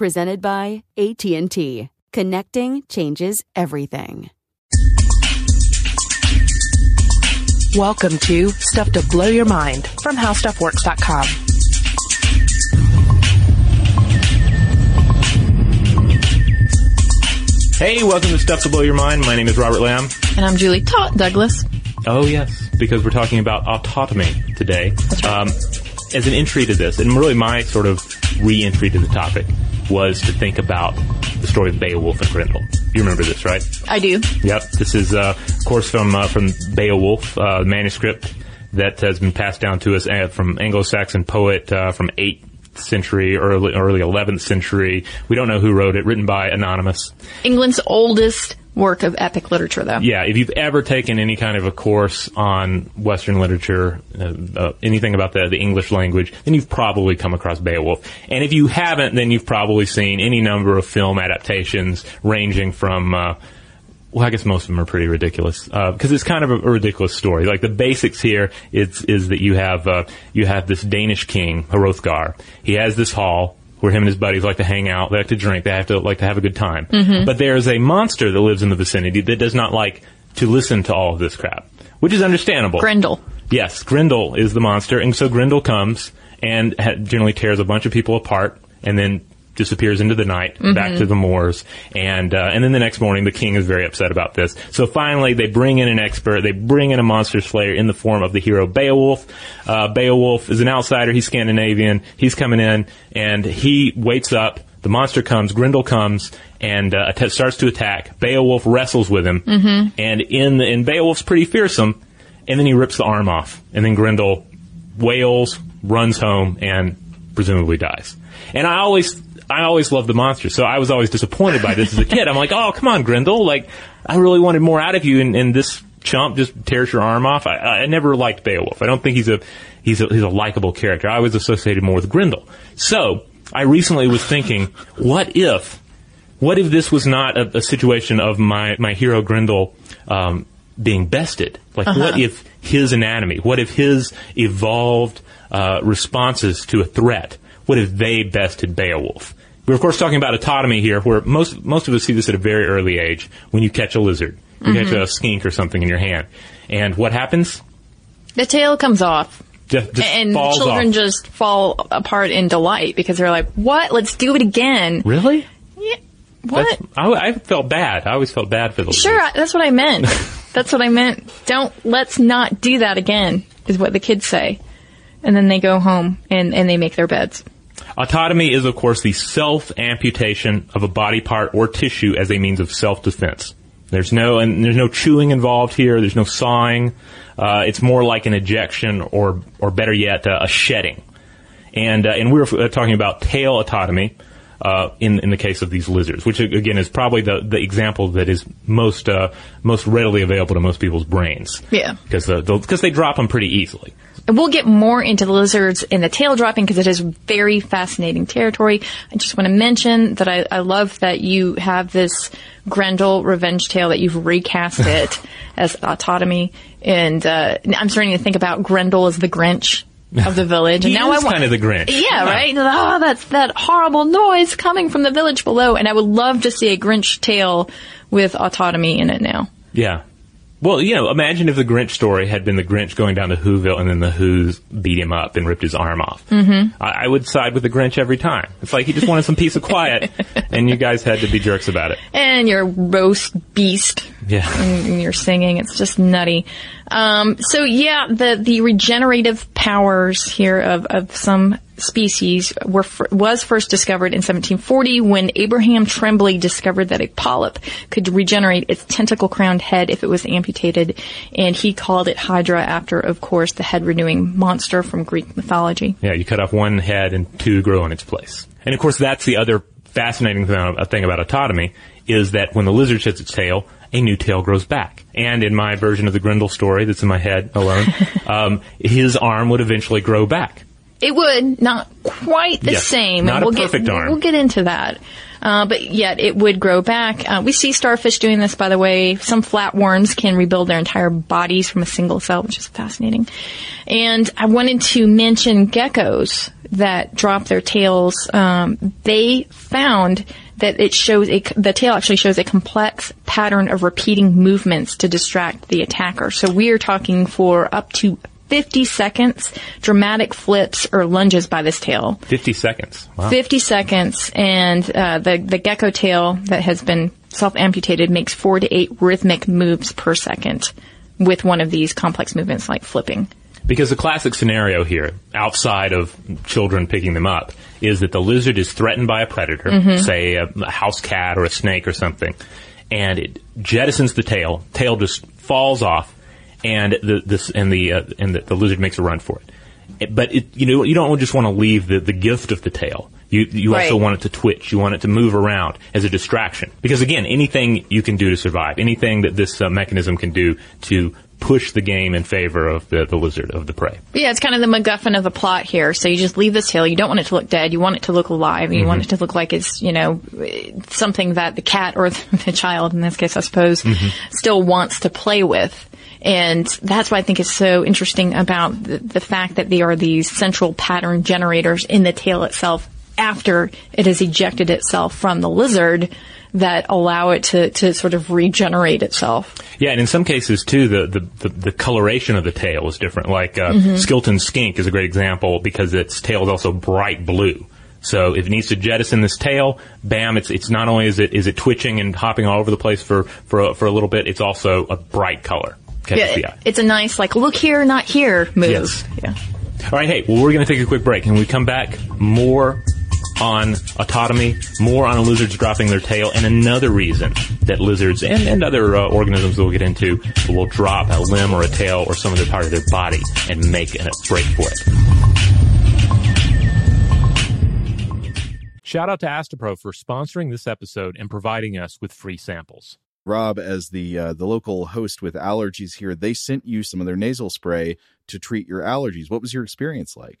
Presented by AT&T. Connecting changes everything. Welcome to Stuff to Blow Your Mind from HowStuffWorks.com. Hey, welcome to Stuff to Blow Your Mind. My name is Robert Lamb. And I'm Julie Todd Douglas. Oh, yes, because we're talking about autotomy today. That's right. Um, as an entry to this, and really my sort of re-entry to the topic was to think about the story of Beowulf and Grendel. You remember this, right? I do. Yep. This is, uh, of course, from uh, from Beowulf, uh, manuscript that has been passed down to us uh, from Anglo-Saxon poet uh, from 8th century, early early 11th century. We don't know who wrote it. Written by anonymous. England's oldest work of epic literature, though. Yeah, if you've ever taken any kind of a course on Western literature, uh, uh, anything about the, the English language, then you've probably come across Beowulf. And if you haven't, then you've probably seen any number of film adaptations ranging from, uh, well, I guess most of them are pretty ridiculous because it's kind of a, a ridiculous story. Like the basics here is is that you have uh, you have this Danish king Hrothgar. He has this hall where him and his buddies like to hang out, they like to drink, they have to like to have a good time. But there is a monster that lives in the vicinity that does not like to listen to all of this crap, which is understandable. Grendel. Yes, Grendel is the monster, and so Grendel comes and ha- generally tears a bunch of people apart, and then disappears into the night back to the moors. And uh, and then the next morning, the king is very upset about this. So finally, they bring in an expert. They bring in a monster slayer in the form of the hero Beowulf. Uh, Beowulf is an outsider. He's Scandinavian. He's coming in, and he waits up. The monster comes, Grendel comes, and uh, att- starts to attack. Beowulf wrestles with him, and in the, and Beowulf's pretty fearsome. And then he rips the arm off, and then Grendel wails, runs home, and presumably dies. And I always, I always loved the monster, so I was always disappointed by this as a kid. I'm like, oh, come on, Grendel, like, I really wanted more out of you, and, and this chump just tears your arm off. I, I never liked Beowulf. I don't think he's a, he's a, he's a likable character. I was associated more with Grendel. So, I recently was thinking, what if, what if this was not a, a situation of my, my hero Grendel, um, being bested? Like, what if his anatomy, what if his evolved, uh, responses to a threat, what if they bested Beowulf? We're of course talking about autotomy here, where most most of us see this at a very early age. When you catch a lizard, you catch mm-hmm. a skink or something in your hand, and what happens? The tail comes off. Just, just and children off. just fall apart in delight because they're like, what? Let's do it again. really? Yeah. What? I, I felt bad. I always felt bad for the Sure. I- that's what I meant. that's what I meant. Don't let's not do that again. Is what the kids say, and then they go home and and they make their beds. Autotomy is, of course, the self-amputation of a body part or tissue as a means of self-defense. There's no and there's no chewing involved here. There's no sawing. Uh, it's more like an ejection, or or better yet, uh, a shedding. And uh, and we were uh, talking about tail autotomy uh, in in the case of these lizards, which again is probably the the example that is most uh, most readily available to most people's brains. Yeah. because because they drop them pretty easily. And we'll get more into the lizards and the tail dropping because it is very fascinating territory. I just want to mention that I, I love that you have this Grendel revenge tale that you've recast it as autotomy. And uh, I'm starting to think about Grendel as the Grinch of the village. He and now is I want kind of the Grinch. Yeah, right. Oh, that's that horrible noise coming from the village below. And I would love to see a Grinch tale with autotomy in it now. Yeah. Well, you know, imagine if the Grinch story had been the Grinch going down to Whoville and then the Who's beat him up and ripped his arm off. Mm-hmm. I, I would side with the Grinch every time. It's like he just wanted some peace of quiet, and you guys had to be jerks about it. And your roast beast Yeah. and, and you're singing. It's just nutty. Um, so yeah, the the regenerative powers here of, of some species were was first discovered in 1740 when Abraham Trembley discovered that a polyp could regenerate its tentacle crowned head if it was amputated, and he called it Hydra after, of course, the head renewing monster from Greek mythology. Yeah, you cut off one head and two grow in its place. And of course, that's the other fascinating uh, thing about autotomy is that when the lizard sheds its tail, a new tail grows back. And in my version of the Grendel story that's in my head alone, um, his arm would eventually grow back. It would not quite the Yes, same. not and a we'll perfect get, arm. We'll get into that. Uh, but yet it would grow back. Uh, we see starfish doing this, by the way. Some flatworms can rebuild their entire bodies from a single cell, which is fascinating. And I wanted to mention geckos that drop their tails. Um, they found that it shows a, the tail actually shows a complex pattern of repeating movements to distract the attacker. So we are talking for up to 50 seconds, dramatic flips or lunges by this tail. 50 seconds. Wow. 50 seconds, and uh, the the gecko tail that has been self amputated makes four to eight rhythmic moves per second with one of these complex movements like flipping. Because the classic scenario here, outside of children picking them up, is that the lizard is threatened by a predator, say a, a house cat or a snake or something, and it jettisons the tail. Tail just falls off, and the this and the uh, and the, the lizard makes a run for it. It- But it, you know you don't just want to leave the, the gift of the tail. You you also want it to twitch. You want it to move around as a distraction. Because again, anything you can do to survive, anything that this uh, mechanism can do to push the game in favor of the, the lizard of the prey. Yeah, it's kind of the MacGuffin of the plot here. So you just leave this tail. You don't want it to look dead. You want it to look alive. You want mm-hmm. it to look like it's, you know, something that the cat or the child, in this case, I suppose, mm-hmm. still wants to play with. And that's what I think is so interesting about the, the fact that they are these central pattern generators in the tail itself after it has ejected itself from the lizard that allow it to, to sort of regenerate itself. Yeah, and in some cases too, the the, the, the coloration of the tail is different. Like uh, Skilton skink is a great example because its tail is also bright blue. So if it needs to jettison this tail, bam! It's it's not only is it is it twitching and hopping all over the place for for a, for a little bit, it's also a bright color. Yeah, it's a nice, like, look here, not here move. Yes. Yeah. All right, hey, well, we're going to take a quick break, and we come back, more on autotomy, more on lizards dropping their tail, and another reason that lizards and, and other uh, organisms that we'll get into will drop a limb or a tail or some other part of their body and make a break for it. Shout out to Astepro for sponsoring this episode and providing us with free samples. Rob, as the uh, the local host with allergies here, they sent you some of their nasal spray to treat your allergies. What was your experience like?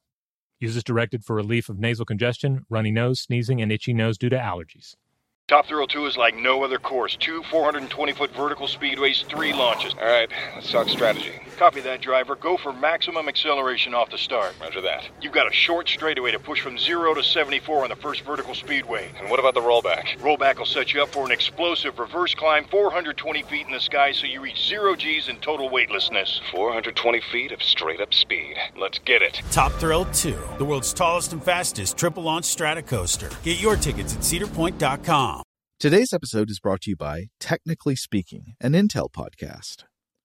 Use as directed for relief of nasal congestion, runny nose, sneezing, and itchy nose due to allergies. Top Thrill 2 is like no other course. Two 420 foot vertical speedways, three launches. All right, let's talk strategy. Copy that, driver. Go for maximum acceleration off the start. Roger that. You've got a short straightaway to push from 0 to 74 on the first vertical speedway. And what about the rollback? Rollback will set you up for an explosive reverse climb 420 feet in the sky so you reach zero G's in total weightlessness. 420 feet of straight up speed. Let's get it. Top Thrill 2, the world's tallest and fastest triple launch stratocoaster. Get your tickets at cedarpoint.com. Today's episode is brought to you by Technically Speaking, an Intel podcast.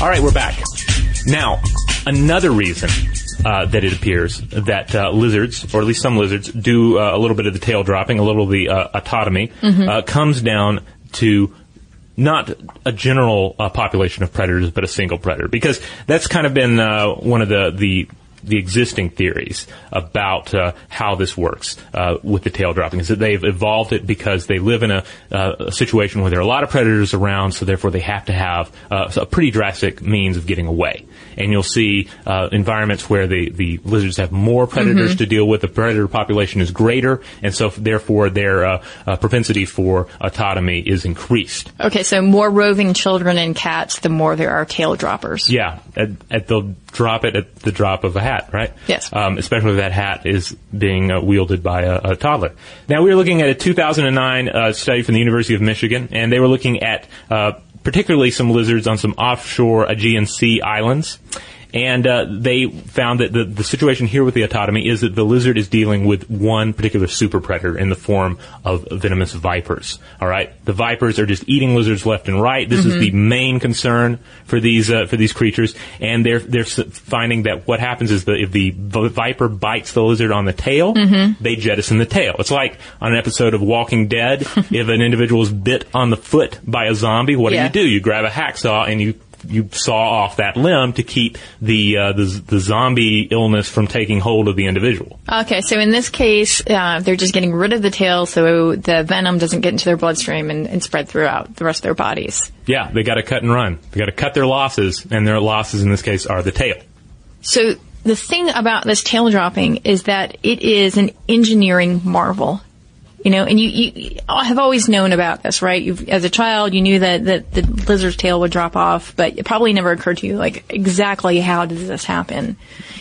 All right, we're back. Now, another reason uh, that it appears that uh, lizards, or at least some lizards, do uh, a little bit of the tail dropping, a little of the uh, autotomy, uh, comes down to not a general uh, population of predators, but a single predator, because that's kind of been uh, one of the the the existing theories about uh, how this works uh, with the tail dropping is that they've evolved it because they live in a, uh, a situation where there are a lot of predators around, so therefore they have to have uh, a pretty drastic means of getting away. And you'll see uh, environments where the, the lizards have more predators to deal with. The predator population is greater, and so therefore their uh, uh, propensity for autotomy is increased. Okay, so more roving children and cats, the more there are tail droppers. Yeah, at, at they'll drop it at the drop of a hat, right? Yes. Um, especially if that hat is being uh, wielded by a, a toddler. Now we were looking at a 2009 uh, study from the University of Michigan, and they were looking at uh, particularly some lizards on some offshore Aegean Sea islands. And uh, they found that the, the situation here with the autotomy is that the lizard is dealing with one particular super predator in the form of venomous vipers. All right, the vipers are just eating lizards left and right. This is the main concern for these uh, for these creatures, and they're they're finding that what happens is that if the viper bites the lizard on the tail, they jettison the tail. It's like on an episode of Walking Dead, if an individual is bit on the foot by a zombie, what Yeah. do you do? You grab a hacksaw and you you saw off that limb to keep the, uh, the the zombie illness from taking hold of the individual. Okay, so in this case, uh, they're just getting rid of the tail so the venom doesn't get into their bloodstream and, and spread throughout the rest of their bodies. Yeah, they got to cut and run. They got to cut their losses, and their losses in this case are the tail. So the thing about this tail dropping is that it is an engineering marvel. You know, and you, you have always known about this, right? You've, as a child, you knew that, that the lizard's tail would drop off, but it probably never occurred to you, like, exactly how does this happen?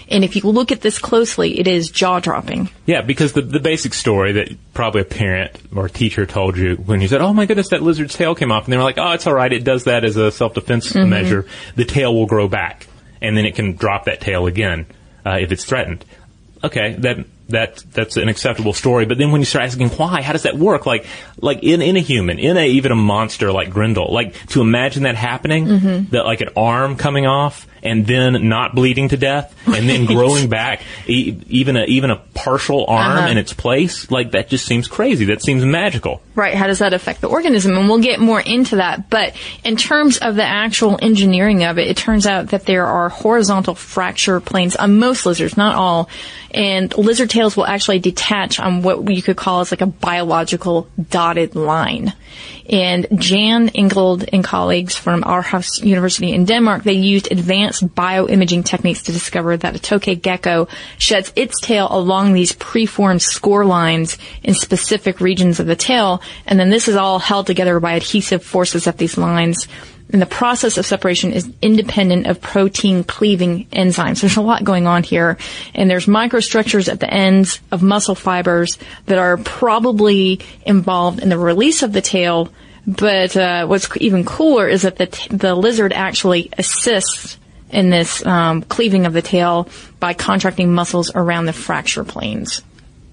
And if you look at this closely, it is jaw dropping. Yeah, because the the basic story that probably a parent or a teacher told you when you said, "Oh my goodness, that lizard's tail came off," and they were like, "Oh, it's all right. It does that as a self defense measure. The tail will grow back." and then it can drop that tail again uh, if it's threatened. Okay, that that that's an acceptable story. But then when you start asking why, how does that work? Like like in in a human, in a even a monster like Grendel, like to imagine that happening, Mhm. that like an arm coming off and then not bleeding to death and then growing back, e- even a even a partial arm Uh-huh. in its place, like that just seems crazy. That seems magical. Right. How does that affect the organism? And we'll get more into that. But in terms of the actual engineering of it, it turns out that there are horizontal fracture planes on most lizards, not all. And lizard tails will actually detach on what you could call as like a biological dotted line. And Jan Ingold and colleagues from Aarhus University in Denmark, they used advanced bioimaging techniques to discover that a tokay gecko sheds its tail along these preformed score lines in specific regions of the tail, and then this is all held together by adhesive forces at these lines. And the process of separation is independent of protein cleaving enzymes. There's a lot going on here. And there's microstructures at the ends of muscle fibers that are probably involved in the release of the tail. But uh, what's even cooler is that the, t- the lizard actually assists in this um, cleaving of the tail by contracting muscles around the fracture planes.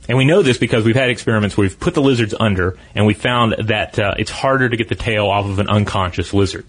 And we know this because we've had experiments where we've put the lizards under, and we found that uh, it's harder to get the tail off of an unconscious lizard.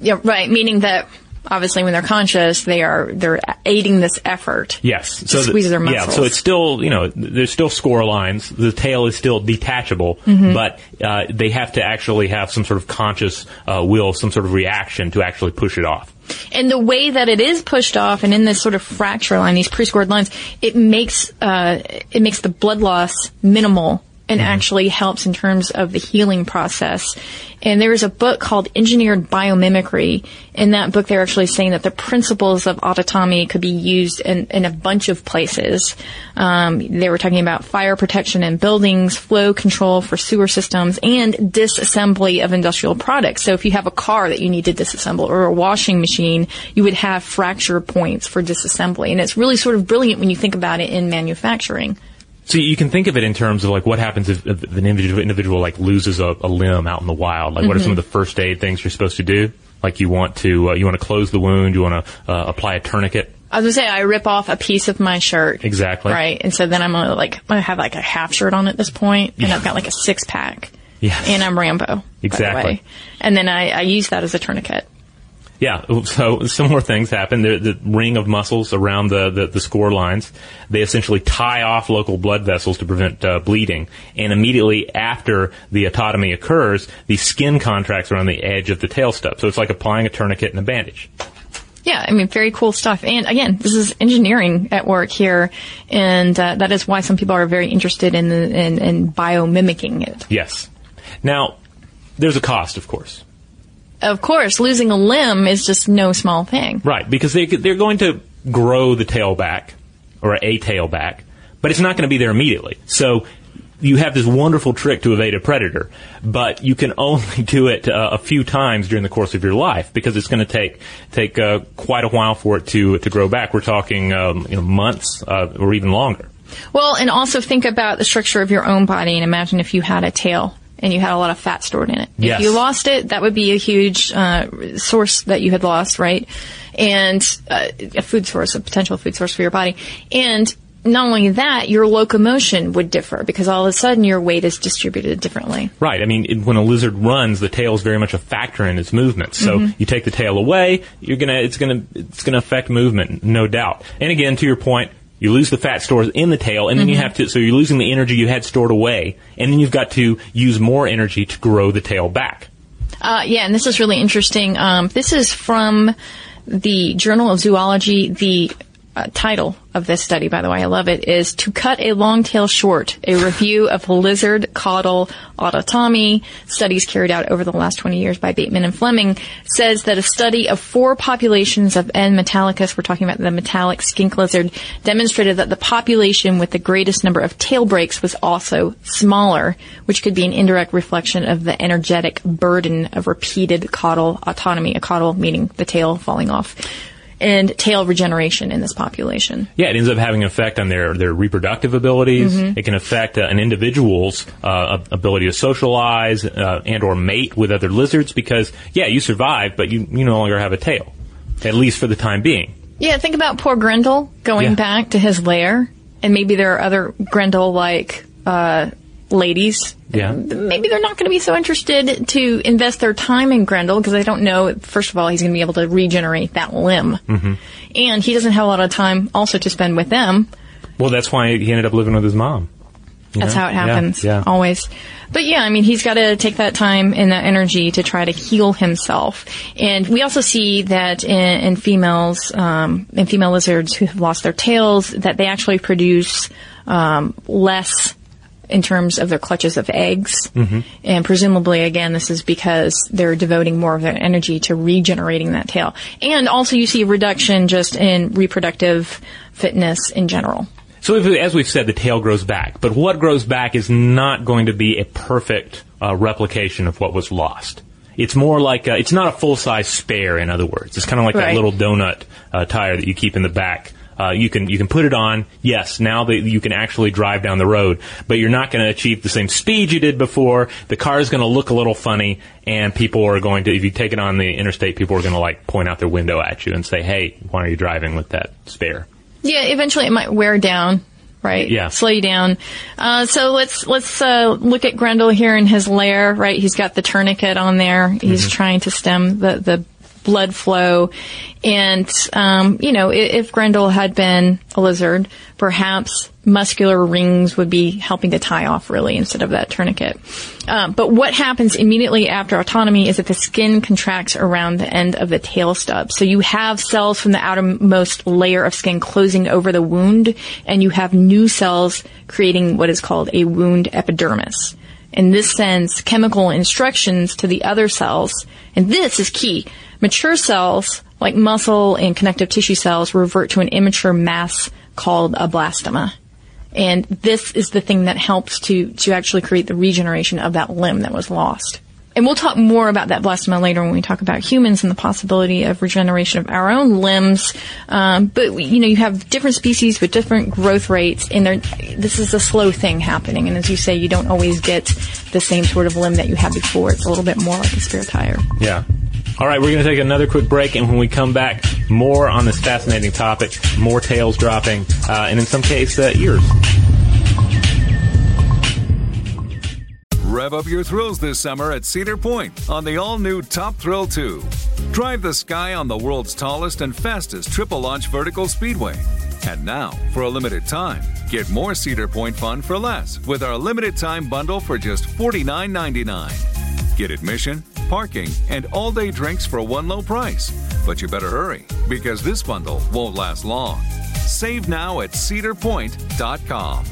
Yeah, right. Meaning that obviously when they're conscious, they are they're aiding this effort. Yes. To squeeze their muscles. Yeah, so it's still, you know, there's still score lines. The tail is still detachable, Mhm. but uh, they have to actually have some sort of conscious uh, will, some sort of reaction to actually push it off. And the way that it is pushed off, and in this sort of fracture line, these pre-scored lines, it makes uh, it makes the blood loss minimal and actually helps in terms of the healing process. And there is a book called Engineered Biomimicry. In that book, they're actually saying that the principles of autotomy could be used in, in a bunch of places. Um, they were talking about fire protection in buildings, flow control for sewer systems, and disassembly of industrial products. So if you have a car that you need to disassemble or a washing machine, you would have fracture points for disassembly. And it's really sort of brilliant when you think about it in manufacturing. So you can think of it in terms of like what happens if, if an individual, individual like loses a, a limb out in the wild. Like what are some of the first aid things you're supposed to do? Like you want to uh, you want to close the wound, you want to uh, apply a tourniquet. I was gonna say I rip off a piece of my shirt. Exactly. Right. And so then I'm gonna like I have like a half shirt on at this point, and I've got like a six pack. Yeah. And I'm Rambo. Exactly. And then I, I use that as a tourniquet. Yeah, so similar things happen. The, the ring of muscles around the, the, the score lines, they essentially tie off local blood vessels to prevent uh, bleeding. And immediately after the autotomy occurs, the skin contracts around the edge of the tail stub. So it's like applying a tourniquet and a bandage. Yeah, I mean, very cool stuff. And again, this is engineering at work here, and uh, that is why some people are very interested in in, in biomimicking it. Yes. Now, there's a cost, of course. Of course, losing a limb is just no small thing. Right, because they, they're going to grow the tail back, or a tail back, but it's not going to be there immediately. So you have this wonderful trick to evade a predator, but you can only do it uh, a few times during the course of your life because it's going to take take uh, quite a while for it to to grow back. We're talking um, you know, months uh, or even longer. Well, and also think about the structure of your own body and imagine if you had a tail and you had a lot of fat stored in it. Yes. If you lost it, that would be a huge uh, source that you had lost, right? And uh, a food source, a potential food source for your body. And not only that, your locomotion would differ because all of a sudden your weight is distributed differently. Right. I mean, it, when a lizard runs, the tail is very much a factor in its movement. So Mhm. you take the tail away, you're gonna, it's gonna, it's gonna affect movement, no doubt. And again, to your point, you lose the fat stores in the tail, and then you Mhm. have to, so you're losing the energy you had stored away, and then you've got to use more energy to grow the tail back. Uh, yeah, and this is really interesting. Um, this is from the Journal of Zoology. The uh, title of this study, by the way, I love it, is To Cut a Long Tail Short, a review of lizard caudal autotomy, studies carried out over the last 20 years by Bateman and Fleming, says that a study of four populations of N. metallicus, we're talking about the metallic skink lizard, demonstrated that the population with the greatest number of tail breaks was also smaller, which could be an indirect reflection of the energetic burden of repeated caudal autotomy, a caudal meaning the tail falling off, and tail regeneration in this population. Yeah, it ends up having an effect on their, their reproductive abilities. Mhm. It can affect uh, an individual's uh, ability to socialize uh, and or mate with other lizards because, yeah, you survive, but you, you no longer have a tail. at least for the time being. Yeah, think about poor Grendel going Yeah. back to his lair, and maybe there are other Grendel-like uh, ladies. Yeah. Maybe they're not going to be so interested to invest their time in Grendel because they don't know. First of all, he's going to be able to regenerate that limb, hmm and he doesn't have a lot of time also to spend with them. Well, that's why he ended up living with his mom. That's know? how it Yeah, happens. Yeah. Always. But yeah, I mean, he's got to take that time and that energy to try to heal himself. And we also see that in, in females, um, in female lizards who have lost their tails, that they actually produce um, less in terms of their clutches of eggs. Mhm. And presumably, again, this is because they're devoting more of their energy to regenerating that tail. And also, you see a reduction just in reproductive fitness in general. So, if, as we've said, the tail grows back, but what grows back is not going to be a perfect uh, replication of what was lost. It's more like a, it's not a full size spare. In other words, it's kind of like that little donut uh, tire that you keep in the back. Uh, you can you can put it on. Yes, now that you can actually drive down the road, but you're not going to achieve the same speed you did before. The car is going to look a little funny, and people are going to if you take it on the interstate, people are going to like point out their window at you and say, "Hey, why are you driving with that spare?" Yeah, eventually it might wear down, right? Yeah. Slow you down. Uh, so let's let's uh, look at Grendel here in his lair, right? He's got the tourniquet on there. He's Mm-hmm. trying to stem the the blood flow, and um, you know, if, if Grendel had been a lizard, perhaps muscular rings would be helping to tie off really instead of that tourniquet. Um, but what happens immediately after autotomy is that the skin contracts around the end of the tail stub. So you have cells from the outermost layer of skin closing over the wound, and you have new cells creating what is called a wound epidermis. And this sends chemical instructions to the other cells. And this is key. Mature cells, like muscle and connective tissue cells, revert to an immature mass called a blastema. And this is the thing that helps to, to actually create the regeneration of that limb that was lost. And we'll talk more about that blastema later when we talk about humans and the possibility of regeneration of our own limbs. Um, but we- you know, you have different species with different growth rates, and this is a slow thing happening. And as you say, you don't always get the same sort of limb that you had before. It's a little bit more like a spare tire. Yeah. All right, we're going to take another quick break, and when we come back, more on this fascinating topic, more tails dropping, uh, and in some case, uh, ears. Rev up your thrills this summer at Cedar Point on the all new Top Thrill 2. Drive the sky on the world's tallest and fastest triple launch vertical speedway. And now, for a limited time, get more Cedar Point fun for less with our limited time bundle for just $49.99. Get admission, parking, and all day drinks for one low price. But you better hurry because this bundle won't last long. Save now at cedarpoint.com.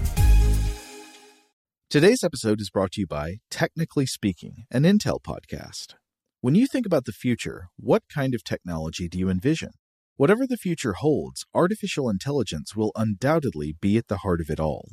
Today's episode is brought to you by Technically Speaking, an Intel podcast. When you think about the future, what kind of technology do you envision? Whatever the future holds, artificial intelligence will undoubtedly be at the heart of it all.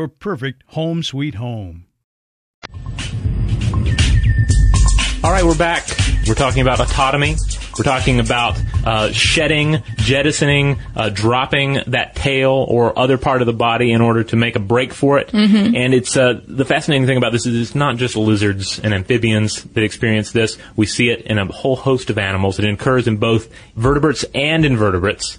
perfect home sweet home. All right, we're back. We're talking about autotomy. We're talking about uh, shedding, jettisoning, uh, dropping that tail or other part of the body in order to make a break for it. Mhm. And it's uh, the fascinating thing about this is it's not just lizards and amphibians that experience this. We see it in a whole host of animals. It occurs in both vertebrates and invertebrates,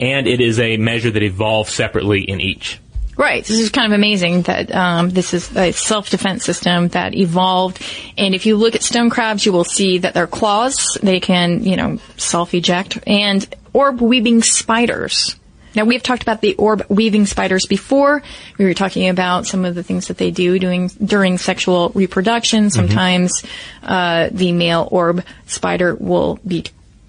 and it is a measure that evolves separately in each. Right. This is kind of amazing that um, this is a self-defense system that evolved. And if you look at stone crabs, you will see that their claws, they can, you know, self-eject. And orb weaving spiders. Now, we've talked about the orb weaving spiders before. We were talking about some of the things that they do doing during sexual reproduction. Sometimes uh, the male orb spider will be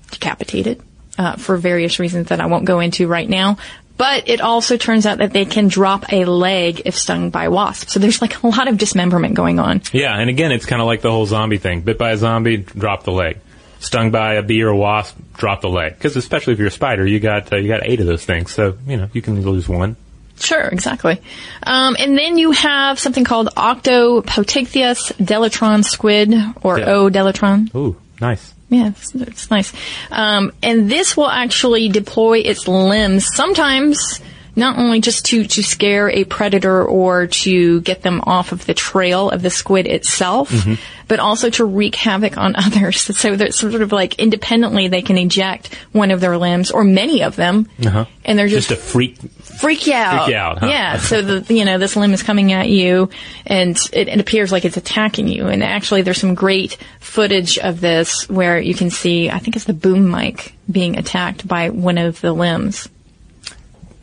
decapitated uh, for various reasons that I won't go into right now. But it also turns out that they can drop a leg if stung by wasps. So there's like a lot of dismemberment going on. Yeah, and again, it's kind of like the whole zombie thing. Bit by a zombie, drop the leg. Stung by a bee or a wasp, drop the leg. Because especially if you're a spider, you got uh, you got eight of those things, so you know you can lose one. Sure, exactly. Um, and then you have something called Octopoteuthis deletron squid, or Yeah. O deletron. Ooh, nice. Yeah, it's, it's nice. Um, and this will actually deploy its limbs sometimes not only just to, to scare a predator or to get them off of the trail of the squid itself, Mm-hmm. but also to wreak havoc on others. So that sort of like independently they can eject one of their limbs or many of them Uh-huh. and they're just, just a freak. freak you out. Freak you out, huh? Yeah. So the you know this limb is coming at you, and it, it appears like it's attacking you. And actually, there's some great footage of this where you can see. I think it's the boom mic being attacked by one of the limbs.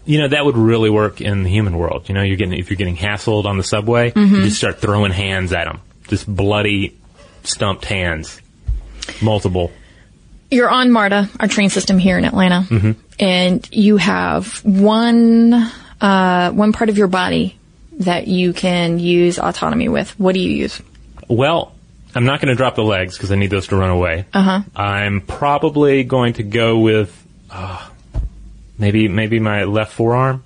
You know that would really work in the human world. You know, you're getting if you're getting hassled on the subway, Mhm. you just start throwing hands at them, just bloody, stumped hands, multiple. You're on MARTA, our train system here in Atlanta, hmm and you have one uh, one part of your body that you can use autotomy with. What do you use? Well, I'm not going to drop the legs because I need those to run away. Uh huh. I'm probably going to go with uh, maybe maybe my left forearm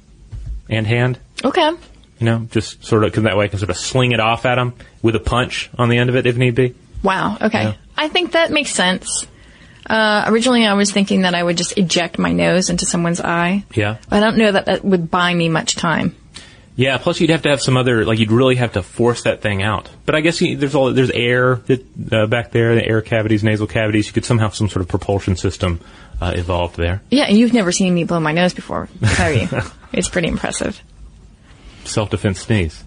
and hand. Okay. You know, just sort of because that way I can sort of sling it off at them with a punch on the end of it if need be. Wow. Okay. Yeah. I think that makes sense. Uh, originally, I was thinking that I would just eject my nose into someone's eye. Yeah. I don't know that that would buy me much time. Yeah. Plus, you'd have to have some other like you'd really have to force that thing out. But I guess you, there's all there's air that, uh, back there, the air cavities, nasal cavities. You could somehow have some sort of propulsion system uh, evolved there. Yeah, and you've never seen me blow my nose before, have you? it's pretty impressive. Self defense sneeze.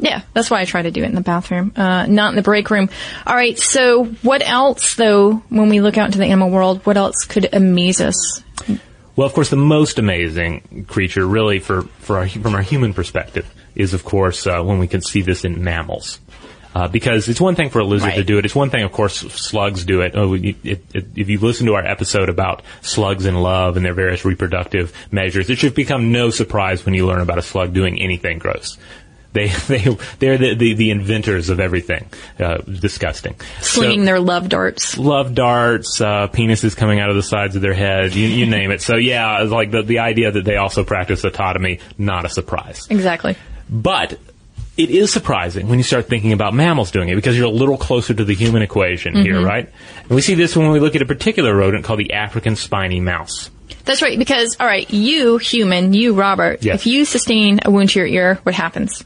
Yeah, that's why I try to do it in the bathroom, uh, not in the break room. All right, so what else, though, when we look out into the animal world, what else could amaze us? Well, of course, the most amazing creature, really, for, for our, from our human perspective, is of course uh, when we can see this in mammals. Uh, because it's one thing for a lizard to do it. It's one thing, of course, slugs do it. Oh, it, it, it. If you listen to our episode about slugs and love and their various reproductive measures, it should become no surprise when you learn about a slug doing anything gross. They they they're the, the, the inventors of everything uh, disgusting. Slinging So- their love darts. love darts, uh, penises coming out of the sides of their head, you, you name it. So yeah, like the, the idea that they also practice autotomy, not a surprise. Exactly. But it is surprising when you start thinking about mammals doing it because you're a little closer to the human equation here, Mhm. right? And we see this when we look at a particular rodent called the African spiny mouse. That's right, because, all right, you, human, you, Robert, Yes. if you sustain a wound to your ear, what happens?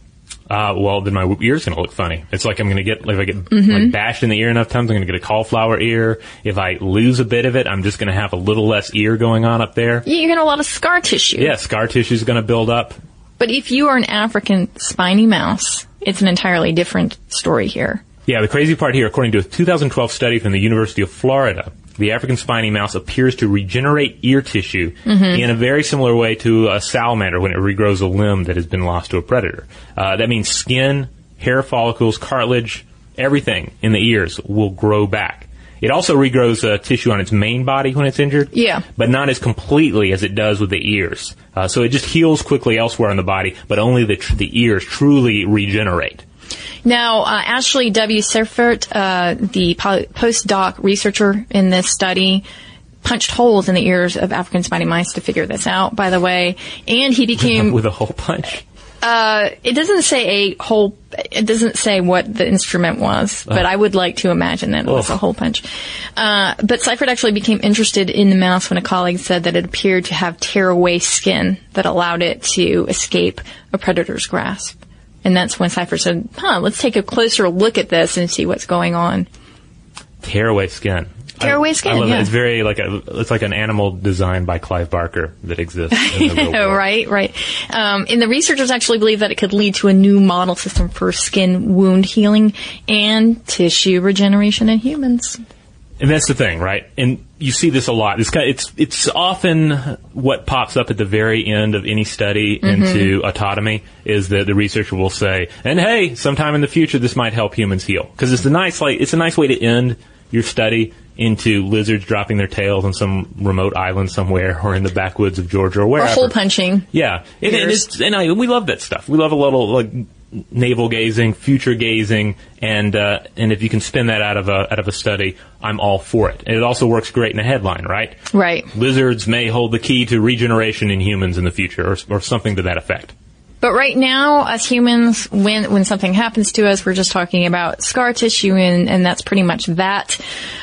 Uh, well, then my ear's going to look funny. It's like I'm going to get, if I get Mhm. like bashed in the ear enough times, I'm going to get a cauliflower ear. If I lose a bit of it, I'm just going to have a little less ear going on up there. You're going to have a lot of scar tissue. Yeah, scar tissue is going to build up. But if you are an African spiny mouse, it's an entirely different story here. Yeah, the crazy part here, according to a 2012 study from the University of Florida, the African spiny mouse appears to regenerate ear tissue Mhm. in a very similar way to a salamander when it regrows a limb that has been lost to a predator. Uh, that means skin, hair follicles, cartilage, everything in the ears will grow back. It also regrows uh, tissue on its main body when it's injured Yeah. but not as completely as it does with the ears. Uh, so it just heals quickly elsewhere in the body, but only the, tr- the ears truly regenerate. Now, uh, Ashley W. Seifert, uh, the po- postdoc researcher in this study, punched holes in the ears of African spiny mice to figure this out, by the way, and he became with a hole punch. Uh, it doesn't say a hole. It doesn't say what the instrument was, but Oh. I would like to imagine that it was a Ugh. hole punch. Uh, but Seifert actually became interested in the mouse when a colleague said that it appeared to have tear-away skin that allowed it to escape a predator's grasp. And that's when Seifert said, "Huh, let's take a closer look at this and see what's going on." Tearaway skin. Tearaway skin, I love yeah. it. It's very like a. It's like an animal designed by Clive Barker that exists. In the right, right. Um, and the researchers actually believe that it could lead to a new model system for skin wound healing and tissue regeneration in humans. And that's the thing, right? And you see this a lot. It's kind it's it's often what pops up at the very end of any study Mhm. into autotomy is that the researcher will say, "And hey, sometime in the future, this might help humans heal." Because it's a nice like it's a nice way to end your study into lizards dropping their tails on some remote island somewhere or in the backwoods of Georgia or Or wherever. hole punching. Yeah, and, and, it's, and I, we love that stuff. We love a little like navel gazing, future gazing, and uh, and if you can spin that out of a out of a study, I'm all for it. And it also works great in a headline, right? Right. Lizards may hold the key to regeneration in humans in the future, or, or something to that effect. But right now, as humans, when when something happens to us, we're just talking about scar tissue, and and that's pretty much that.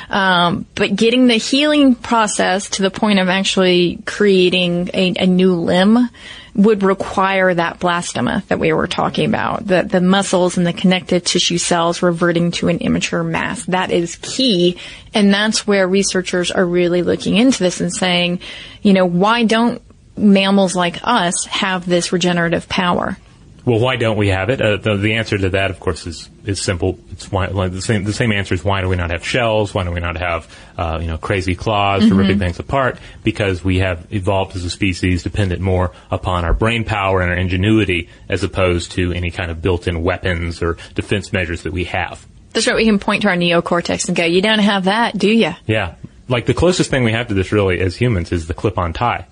Um, but getting the healing process to the point of actually creating a, a new limb would require that blastema that we were talking about, the the muscles and the connective tissue cells reverting to an immature mass. That is key, and that's where researchers are really looking into this and saying, you know, why don't mammals like us have this regenerative power? Well, why don't we have it? Uh, the, the answer to that, of course, is is simple. It's why like the same the same answer is why do we not have shells? Why do we not have uh, you know crazy claws for Mhm. ripping things apart? Because we have evolved as a species dependent more upon our brain power and our ingenuity as opposed to any kind of built-in weapons or defense measures that we have. That's right. We can point to our neocortex and go, "You don't have that, do you?" Yeah, like the closest thing we have to this really as humans is the clip-on tie.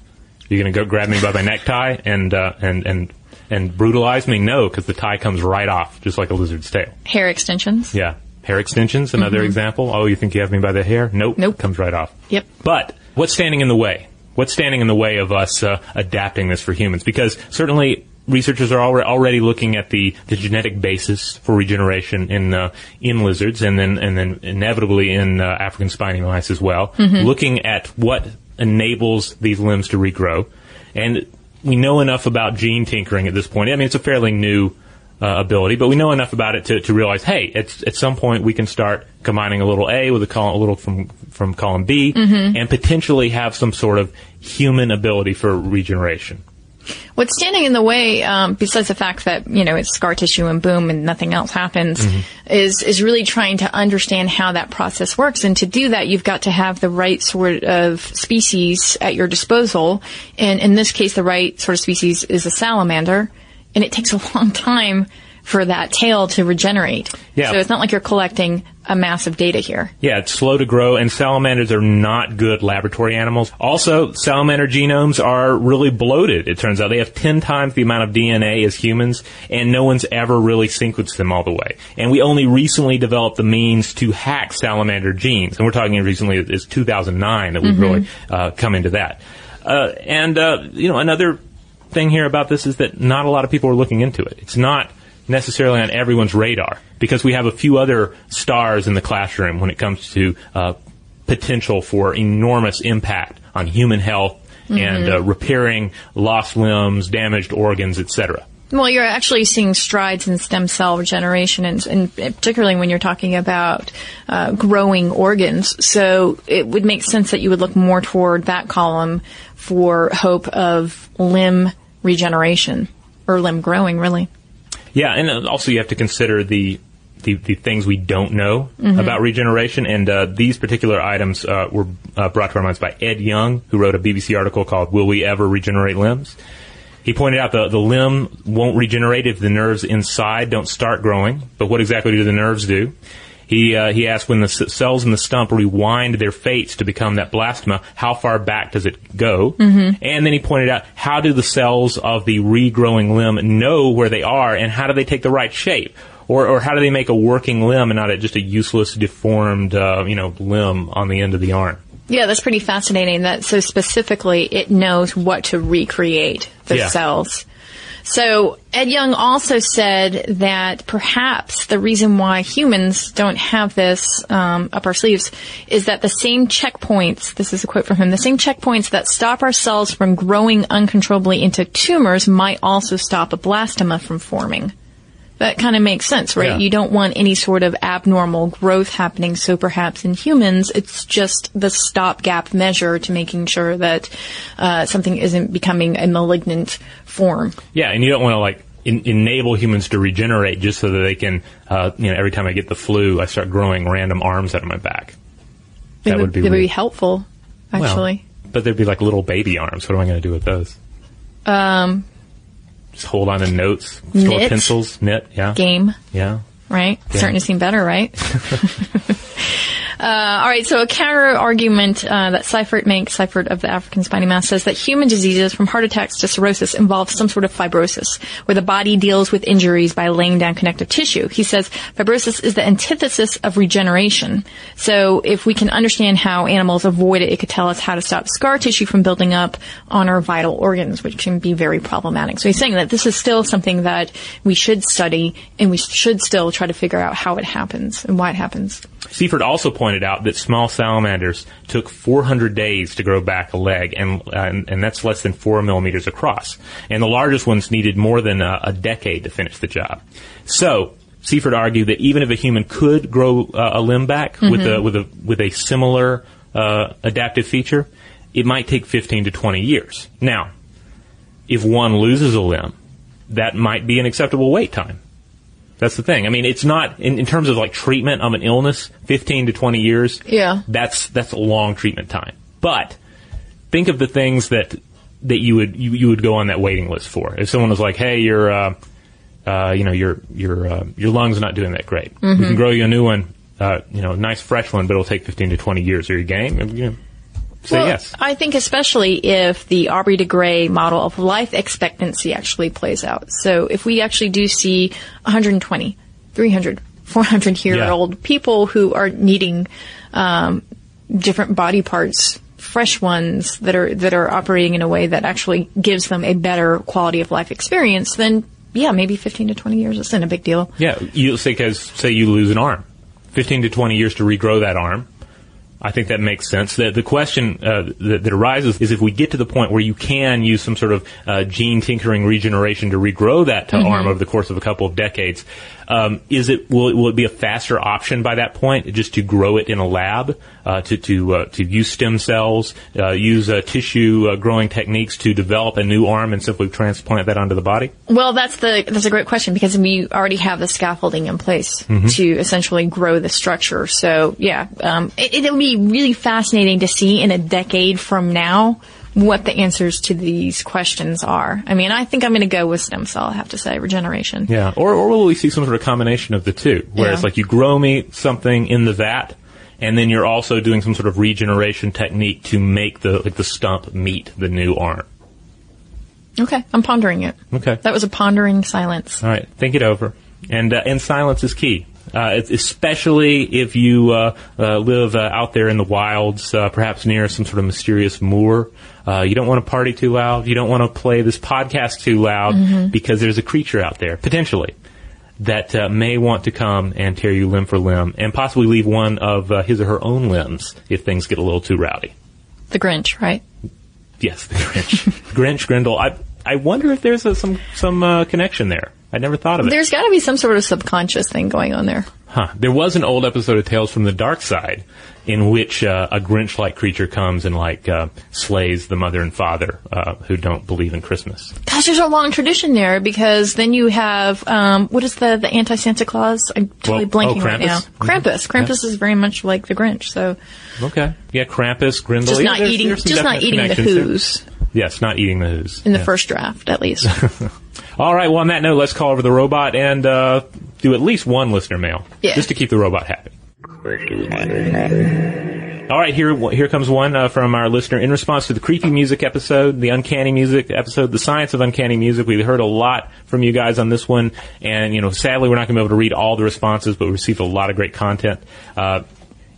You're going to go grab me by my necktie and uh, and and and brutalize me? No, because the tie comes right off, just like a lizard's tail. Hair extensions. Yeah. Hair extensions, another Mhm. example. Oh, you think you have me by the hair? Nope. Nope. Comes right off. Yep. But what's standing in the way? What's standing in the way of us uh, adapting this for humans? Because certainly researchers are already looking at the, the genetic basis for regeneration in uh, in lizards, and then and then inevitably in uh, African spiny mice as well. Mhm. Looking at what enables these limbs to regrow, and we know enough about gene tinkering at this point. I mean, it's a fairly new uh, ability, but we know enough about it to, to realize, hey, at, at some point we can start combining a little A with a, column, a little from from column B, Mhm. and potentially have some sort of human ability for regeneration. What's standing in the way, um, besides the fact that you know it's scar tissue and boom and nothing else happens, Mm-hmm. is is really trying to understand how that process works. And to do that, you've got to have the right sort of species at your disposal. And in this case, the right sort of species is a salamander, and it takes a long time for that tail to regenerate. Yeah. So it's not like you're collecting a massive data here. Yeah, it's slow to grow, and salamanders are not good laboratory animals. Also, salamander genomes are really bloated, it turns out. They have 10 times the amount of DNA as humans, and no one's ever really sequenced them all the way. And we only recently developed the means to hack salamander genes, and we're talking recently, it's 2009 that we've Mhm. really uh, come into that. Uh, and, uh, you know, another thing here about this is that not a lot of people are looking into it. It's not necessarily on everyone's radar because we have a few other stars in the classroom when it comes to uh, potential for enormous impact on human health and Mhm. uh, repairing lost limbs, damaged organs, etc. Well, you're actually seeing strides in stem cell regeneration, and, and particularly when you're talking about uh, growing organs. So it would make sense that you would look more toward that column for hope of limb regeneration or limb growing, really. Yeah, and uh, also you have to consider the the, the things we don't know Mhm. about regeneration. And uh, these particular items uh, were uh, brought to our minds by Ed Yong, who wrote a BBC article called "Will We Ever Regenerate Limbs?" He pointed out the the limb won't regenerate if the nerves inside don't start growing. But what exactly do the nerves do? He uh, he asked when the s- cells in the stump rewind their fates to become that blastema, how far back does it go? Mhm. And then he pointed out how do the cells of the regrowing limb know where they are, and how do they take the right shape? Or, or how do they make a working limb and not a, just a useless, deformed, uh, you know, limb on the end of the arm? Yeah, that's pretty fascinating. That so specifically, it knows what to recreate the Yeah. cells. So Ed Yong also said that perhaps the reason why humans don't have this um, up our sleeves is that the same checkpoints. This is a quote from him. The same checkpoints that stop our cells from growing uncontrollably into tumors might also stop a blastema from forming. That kind of makes sense, right? Yeah. You don't want any sort of abnormal growth happening. So perhaps in humans, it's just the stopgap measure to making sure that uh, something isn't becoming a malignant form. Yeah, and you don't want to like en- enable humans to regenerate just so that they can, uh, you know, every time I get the flu, I start growing random arms out of my back. It That would be it would be helpful, Well, actually. but they'd be like little baby arms. What am I going to do with those? um, Just hold on to notes, store Knit. pencils, knit. Yeah, game, yeah. right? Yeah. Starting to seem better, right? Uh, all right, so a counter argument uh, that Seifert makes, Seifert of the African spiny mouse, says that human diseases from heart attacks to cirrhosis involve some sort of fibrosis, where the body deals with injuries by laying down connective tissue. He says fibrosis is the antithesis of regeneration. So if we can understand how animals avoid it, it could tell us how to stop scar tissue from building up on our vital organs, which can be very problematic. So he's saying that this is still something that we should study, and we should still try to figure out how it happens and why it happens. Seifert also pointed out that small salamanders took 400 days to grow back a leg, and uh, and, and that's less than four millimeters across. And the largest ones needed more than a, a decade to finish the job. So Seifert argued that even if a human could grow uh, a limb back with a with a with a similar uh, adaptive feature, it might take 15 to 20 years. Now, if one loses a limb, that might be an acceptable wait time. That's the thing. I mean, it's not in, in terms of like treatment of an illness. Fifteen to twenty years. Yeah. That's that's a long treatment time. But think of the things that that you would you, you would go on that waiting list for. If someone was like, "Hey, your uh, uh, you know your your uh, your lungs not doing that great. We Mhm. can grow you a new one. Uh, you know, nice fresh one, but it'll take fifteen to twenty years. Are you game? You know, say Well, yes. I think especially if the Aubrey de Grey model of life expectancy actually plays out. So if we actually do see 120, 300, 400 year Yeah. old people who are needing um, different body parts, fresh ones that are that are operating in a way that actually gives them a better quality of life experience, then yeah, maybe 15 to 20 years isn't a big deal. Yeah, you say because say you lose an arm, fifteen to twenty years to regrow that arm. I think that makes sense. The, the question uh, that, that arises is if we get to the point where you can use some sort of uh, gene tinkering regeneration to regrow that to Mhm. arm over the course of a couple of decades, um, is it will, it will it be a faster option by that point just to grow it in a lab uh, to to uh, to use stem cells, uh, use uh, tissue uh, growing techniques to develop a new arm and simply transplant that onto the body? Well, that's the that's a great question because we already have the scaffolding in place Mhm. to essentially grow the structure. So yeah, um, it, it'll be really fascinating to see in a decade from now what the answers to these questions are. I mean, I think I'm going to go with stem cell. I have to say, regeneration. Yeah, or, or will we see some sort of combination of the two, where Yeah. it's like you grow me something in the vat, and then you're also doing some sort of regeneration technique to make the like the stump meet the new arm. Okay, I'm pondering it. Okay, That was a pondering silence. all right, think it over, and uh, and silence is key. Uh, especially if you uh, uh, live uh, out there in the wilds, uh, perhaps near some sort of mysterious moor. Uh, you don't want to party too loud. You don't want to play this podcast too loud Mhm. because there's a creature out there potentially that uh, may want to come and tear you limb for limb and possibly leave one of uh, his or her own limbs if things get a little too rowdy. The Grinch, right? Yes, the Grinch, Grinch, Grendel. I I wonder if there's a, some some uh, connection there. I never thought of it. There's got to be some sort of subconscious thing going on there. Huh. There was an old episode of Tales from the Dark Side in which uh, a Grinch-like creature comes and like uh, slays the mother and father uh, who don't believe in Christmas. Gosh, there's a long tradition there because then you have um, what is the the anti Santa Claus? I'm totally Well, oh, blanking right now. Krampus? Krampus. Krampus is very much like the Grinch. So Okay. Yeah, Krampus, Grendel. just yeah, not there's- eating, there's just not eating the connections there. Who's Yes, not eating the Who's. in the Yeah. first draft at least. All right. Well, on that note, let's call over the robot and uh, do at least one listener mail, Yeah. just to keep the robot happy. All right, here here comes one uh, from our listener in response to the creepy music episode, the uncanny music episode, the science of uncanny music. We heard a lot from you guys on this one, and you know, sadly, we're not going to be able to read all the responses, but we received a lot of great content. Uh,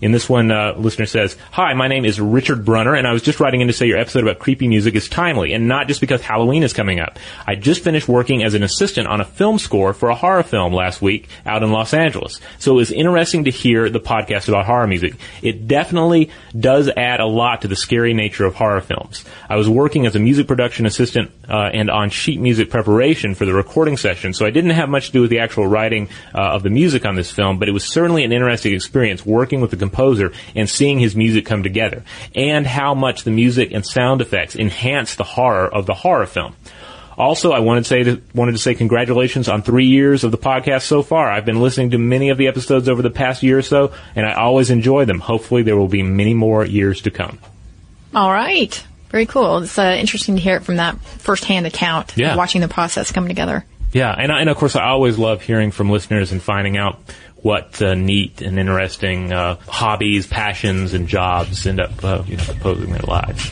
in this one, uh, listener says, Hi, my name is Richard Brunner, and I was just writing in to say your episode about creepy music is timely, and not just because Halloween is coming up. I just finished working as an assistant on a film score for a horror film last week out in Los Angeles. So it was interesting to hear the podcast about horror music. It definitely does add a lot to the scary nature of horror films. I was working as a music production assistant uh, and on sheet music preparation for the recording session, so I didn't have much to do with the actual writing uh, of the music on this film, but it was certainly an interesting experience working with the composer and seeing his music come together, and how much the music and sound effects enhance the horror of the horror film. Also, I wanted to say to, wanted to say congratulations on three years of the podcast so far. I've been listening to many of the episodes over the past year or so, and I always enjoy them. Hopefully, there will be many more years to come. All right. Very cool. It's uh, interesting to hear it from that firsthand account. Yeah. Watching the process come together. Yeah, and, I- and of course, I always love hearing from listeners and finding out what uh, neat and interesting uh, hobbies, passions, and jobs end up uh, you know, composing their lives.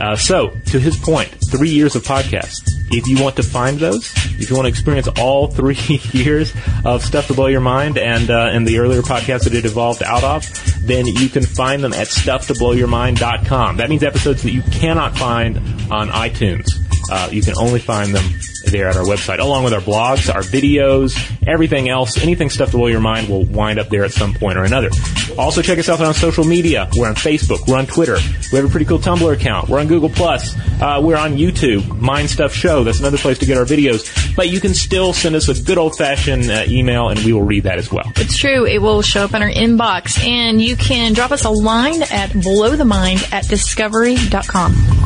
Uh, so, to his point, three years of podcasts. If you want to find those, if you want to experience all three years of stuff to blow your mind and uh, and the earlier podcasts that it evolved out of, then you can find them at stufftoblowyourmind.com. That means episodes that you cannot find on iTunes. Uh, you can only find them there at our website, along with our blogs, our videos, everything else. Anything stuff to blow your mind will wind up there at some point or another. Also, check us out on social media. We're on Facebook. We're on Twitter. We have a pretty cool Tumblr account. We're on Google Plus. Uh, we're on YouTube. Mind Stuff Show. That's another place to get our videos. But you can still send us a good old fashioned uh, email, and we will read that as well. It's true. It will show up in our inbox, and you can drop us a line at blowthemind at discovery.com.